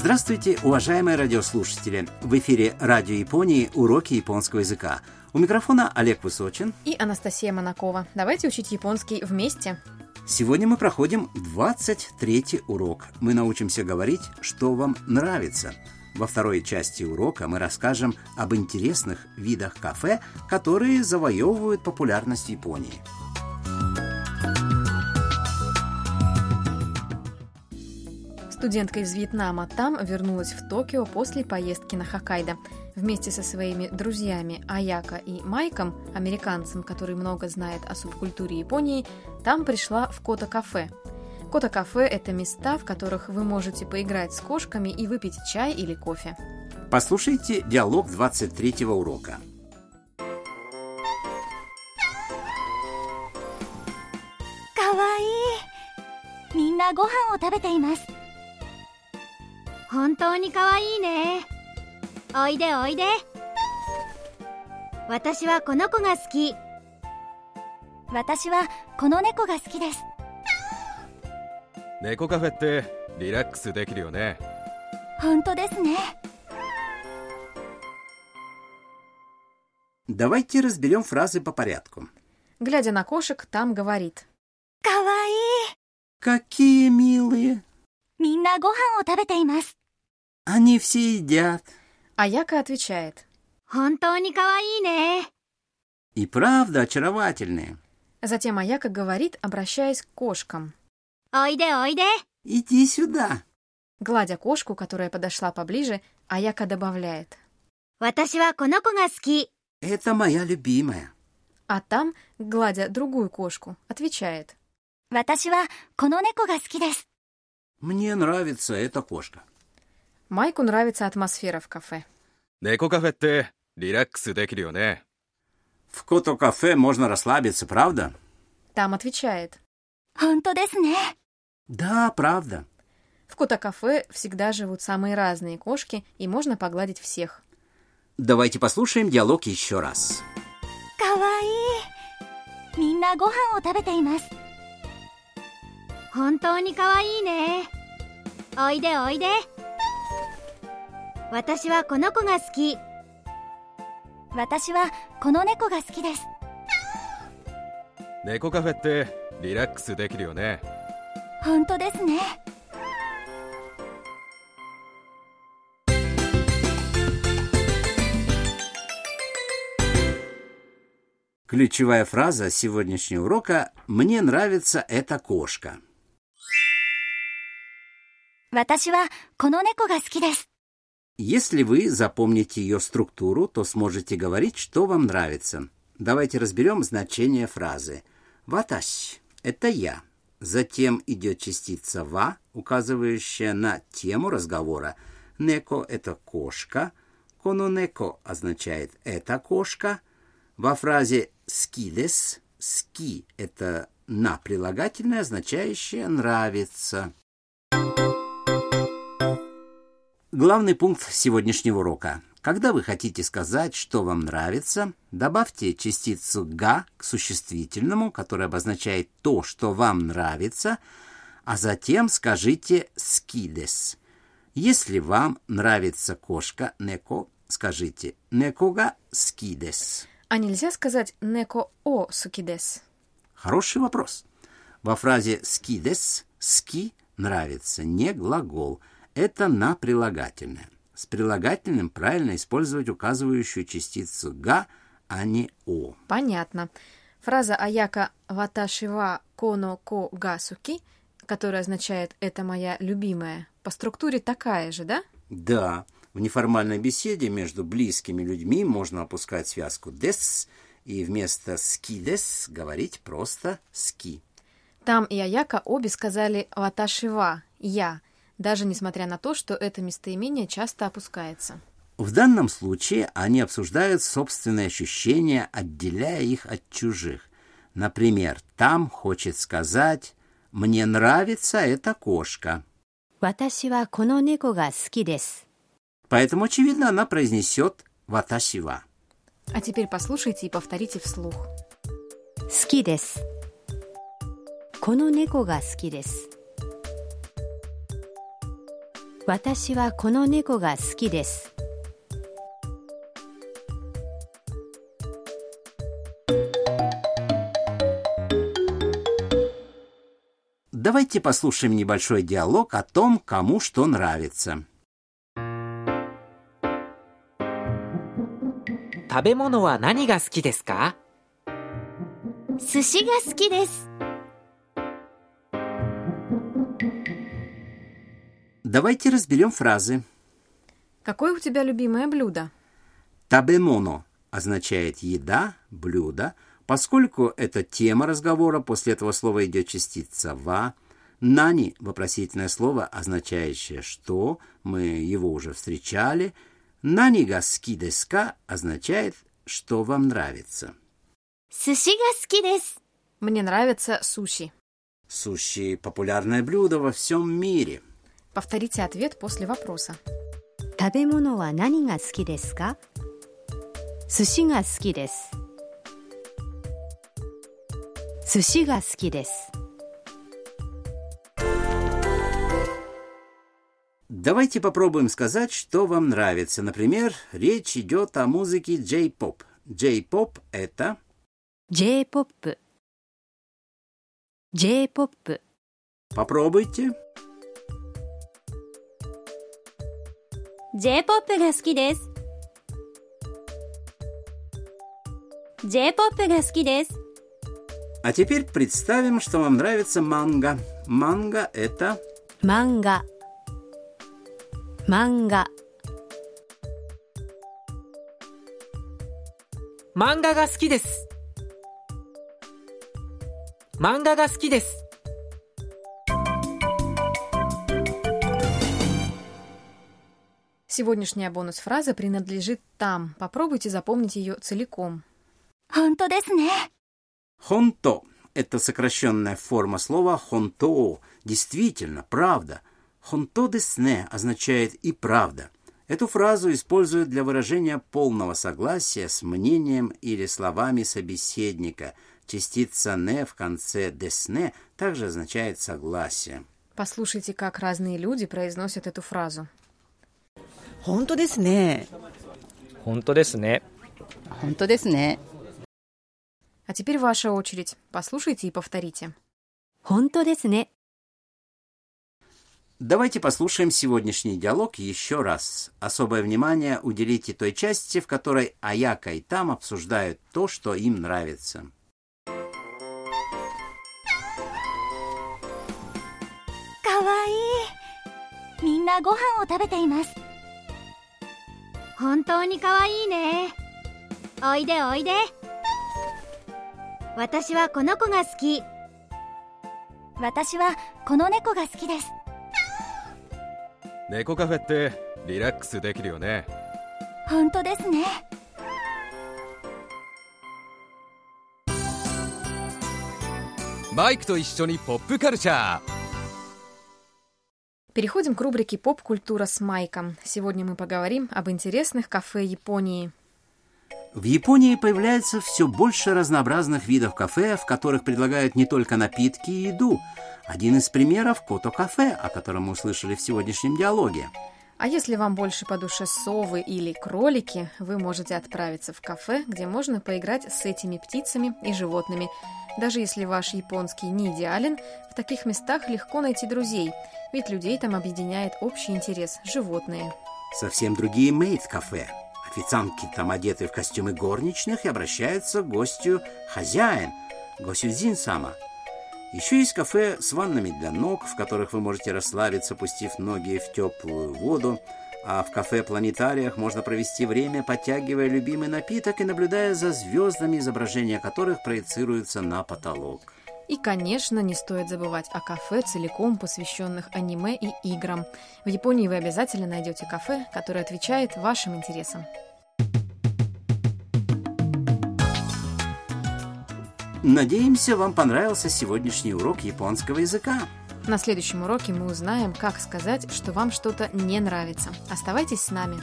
Здравствуйте, уважаемые радиослушатели! В эфире Радио Японии «Уроки японского языка». У микрофона Олег Высочин и Анастасия Монакова. Давайте учить японский вместе. Сегодня мы проходим 23 урок. Мы научимся говорить, что вам нравится. Во второй части урока мы расскажем об интересных видах кафе, которые завоевывают популярность Японии. Студентка из Вьетнама там вернулась в Токио после поездки на Хоккайдо. Вместе со своими друзьями Аяка и Майком, американцем, который много знает о субкультуре Японии, там пришла в Кота-кафе. Кота-кафе – это места, в которых вы можете поиграть с кошками и выпить чай или кофе. Послушайте диалог 23 урока. かわいいみんなご飯を食べています 本当にかわいいねおいでおいで私はこの子が好き私はこの猫が好きです猫カフェってリラックスできるよね本当ですね Давайте разберем фразы по порядку. Глядя на кошек, там говорит. かわいい Какие милые! みんなご飯を食べています Они все едят. А Яка отвечает. И правда очаровательные. Затем Аяка говорит, обращаясь к кошкам. «Ойде, ойде!» «Иди сюда!» Гладя кошку, которая подошла поближе, Аяка добавляет. «Это моя любимая!» А там, гладя другую кошку, отвечает. «Мне нравится эта кошка!» Майку нравится атмосфера в кафе. Неко-кафе ты, релакс декирио, В кото-кафе можно расслабиться, правда? Там отвечает. Да, правда. В кото кафе всегда живут самые разные кошки, и можно погладить всех. Давайте послушаем диалог еще раз. Каваи! Минна гохан о табете имас. Хонтоу ни не. Ойде, ойде. 私はこの子が好き私はこの猫が好きです猫カフェってリラックスできるよね本当ですね Ключевая фраза сегодняшнего урока «Мне нравится эта кошка». 私はこの猫が好きです Если вы запомните ее структуру, то сможете говорить, что вам нравится. Давайте разберем значение фразы. «Ватащ» — это «я». Затем идет частица «ва», указывающая на тему разговора. «Неко» — это «кошка». «Коно неко» означает «это кошка». Во фразе «скидес» «ски» — это «на» прилагательное, означающее «нравится». Главный пункт сегодняшнего урока. Когда вы хотите сказать, что вам нравится, добавьте частицу «га» к существительному, который обозначает то, что вам нравится, а затем скажите «скидес». Если вам нравится кошка «неко», скажите «некога скидес». А нельзя сказать «неко о сукидес». Хороший вопрос. Во фразе «скидес» «ски» нравится не глагол, это на прилагательное. С прилагательным правильно использовать указывающую частицу «га», а не «о». Понятно. Фраза Аяка «ваташива коно ко гасуки», которая означает «это моя любимая», по структуре такая же, да? Да, в неформальной беседе между близкими людьми можно опускать связку «дес» и вместо «скидес» говорить просто «ски». Там и Аяка обе сказали «ваташива» — «я», даже несмотря на то, что это местоимение часто опускается. В данном случае они обсуждают собственные ощущения, отделяя их от чужих. Например, там хочет сказать «Мне нравится эта кошка». 私はこの猫が好きです Поэтому, очевидно, она произнесет «ваташива». А теперь послушайте и повторите вслух. 好きですこの猫が好きです 私はこの猫が好きです。 Давайте послушаем небольшой диалог о том, кому что нравится. 食べ物は何が好きですか寿司が好きです。 Давайте разберем фразы. Какое у тебя любимое блюдо? Табемоно означает еда, блюдо. Поскольку это тема разговора, после этого слова идет частица «ва». «Нани» — вопросительное слово, означающее «что», мы его уже встречали. «Нани гаски деска» означает «что вам нравится». «Суши гаски дес». Мне нравится суши. Суши – популярное блюдо во всем мире – Повторите ответ после вопроса. 食べ物は何が好きですか寿司が好きです。寿司が好きです。 Давайте попробуем сказать, что вам нравится. Например, речь идет о музыке J-pop. J-pop – это J-POP J-POP Попробуйте. J-POP が好きです。J-POP が好きです。 А теперь представим, что вам нравится манга. Манга – это 漫画漫画漫画が好きです漫画が好きです Сегодняшняя бонус-фраза принадлежит там. Попробуйте запомнить ее целиком. Хонто десне. Хонто – это сокращенная форма слова хонто. Действительно, правда. Хонто десне означает и правда. Эту фразу используют для выражения полного согласия с мнением или словами собеседника. Частица «не» в конце «десне» также означает «согласие». Послушайте, как разные люди произносят эту фразу. 本当ですね本当ですね本当ですね А теперь ваша очередь. Послушайте и повторите. 本当ですね Давайте послушаем сегодняшний диалог еще раз. Особое внимание уделите той части, в которой Аяка и Там обсуждают то, что им нравится. かわいい。みんなご飯を食べています。 本当にかわいいね。おいでおいで。私はこの子が好き。私はこの猫が好きです。猫カフェってリラックスできるよね本当ですね。マイクと一緒にポップカルチャー Переходим к рубрике «Поп-культура с Майком». Сегодня мы поговорим об интересных кафе Японии. В Японии появляется все больше разнообразных видов кафе, в которых предлагают не только напитки и еду. Один из примеров – Кото-кафе, о котором мы услышали в сегодняшнем диалоге. А если вам больше по душе совы или кролики, вы можете отправиться в кафе, где можно поиграть с этими птицами и животными. Даже если ваш японский не идеален, в таких местах легко найти друзей, ведь людей там объединяет общий интерес – животные. Совсем другие мейд-кафе. Официантки там одеты в костюмы горничных и обращаются к гостю «хозяин» – «госюзин-сама». Еще есть кафе с ваннами для ног, в которых вы можете расслабиться, пустив ноги в теплую воду. А в кафе-планетариях можно провести время, подтягивая любимый напиток и наблюдая за звездами, изображения которых проецируются на потолок. И, конечно, не стоит забывать о кафе, целиком посвященных аниме и играм. В Японии вы обязательно найдете кафе, которое отвечает вашим интересам. Надеемся, вам понравился сегодняшний урок японского языка. На следующем уроке мы узнаем, как сказать, что вам что-то не нравится. Оставайтесь с нами.